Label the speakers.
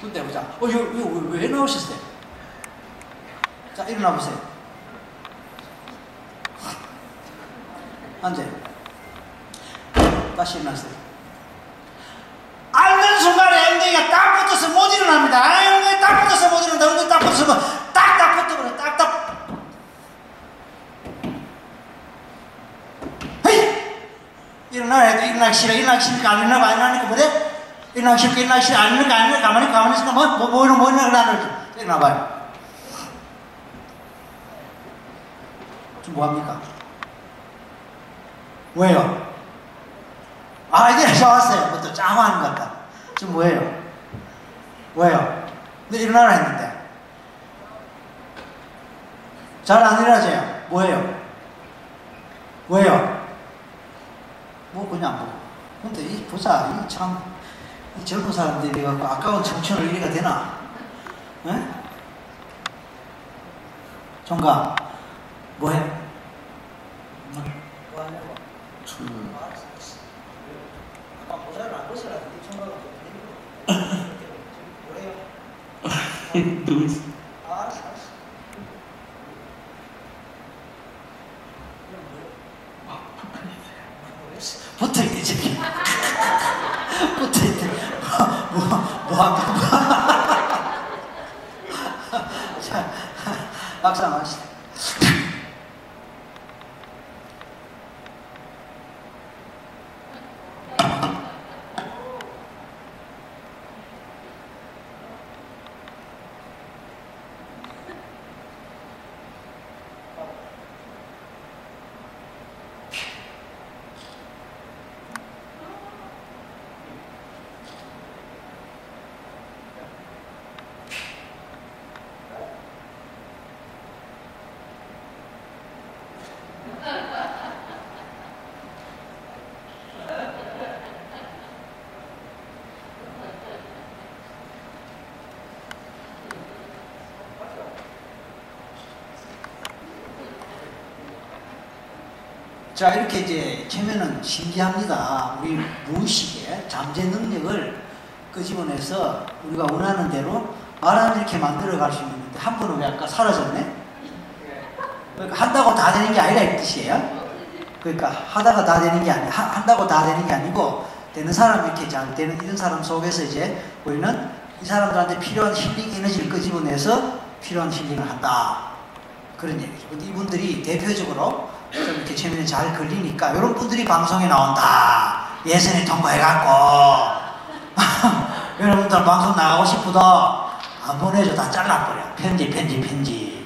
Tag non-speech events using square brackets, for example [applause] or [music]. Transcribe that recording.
Speaker 1: 근데 보자. 어, 이거 왜, 왜 나오셨어요? 자, 일어나 보세요. 앉아요. 다시 일어나세요. 앉는 순간에 엉덩이가 딱 붙어서 못 일어납니다. 아, 엉덩이 딱 붙어서 못 일어난다. 엉덩이 딱 붙어서 뭐 딱딱 붙어버려. 딱딱. 헤이! 일어나야 돼. 일어나기 싫어. 일어나기 싫으니까 안 일어나고 안 일어나니까 뭐래? 일어나니까 안 일어나니까 가만히 가만히 있으니까 뭐, 뭐, 뭐, 뭐, 뭐, 일어나는 일어나봐요. 지금 뭐합니까? 왜요? 아, 이제 좋았어요. 뭐또 짜고 하는 것 같다. 지금 뭐예요? 왜요? 근데 일어나라 했는데. 잘 안 일어나져요. 뭐예요? 왜요? 뭐 그냥 뭐. 근데 이 보자. 이 참, 이 젊은 사람들이 갖고 아까운 청춘을 이해가 되나? 에? 종가, 뭐해? 뭐?
Speaker 2: 음.
Speaker 1: 아까 모자를 안 벗으라. 이 총각은 좀 뭐래요?
Speaker 2: 누구 있어?
Speaker 1: 아. 붙어 있대 저기. [laughs] 붙어 있대. [laughs] [laughs] 한번 하시다. 자 이렇게 이제 체면은 신기합니다. 우리 무의식의 잠재 능력을 끄집어내서 우리가 원하는 대로 말하는 이렇게 만들어 갈 수 있는데 한 번은 왜 아까 사라졌네? 그러니까 한다고 다 되는 게 아니라 이 뜻이에요. 그러니까 하다가 다 되는 게 아니, 하, 한다고 다 되는 게 아니고 되는 사람 이렇게 잘 되는 이런 사람 속에서 이제 우리는 이 사람들한테 필요한 힐링 에너지를 끄집어내서 필요한 힐링을 한다. 그런 얘기죠. 근데 이분들이 대표적으로 좀 이렇게 체면이 잘 걸리니까 이런 분들이 방송에 나온다. 예선에 통과해갖고 [laughs] 여러분들 방송 나가고 싶어도 안 보내줘 다 잘라버려. 편지 편지 편지.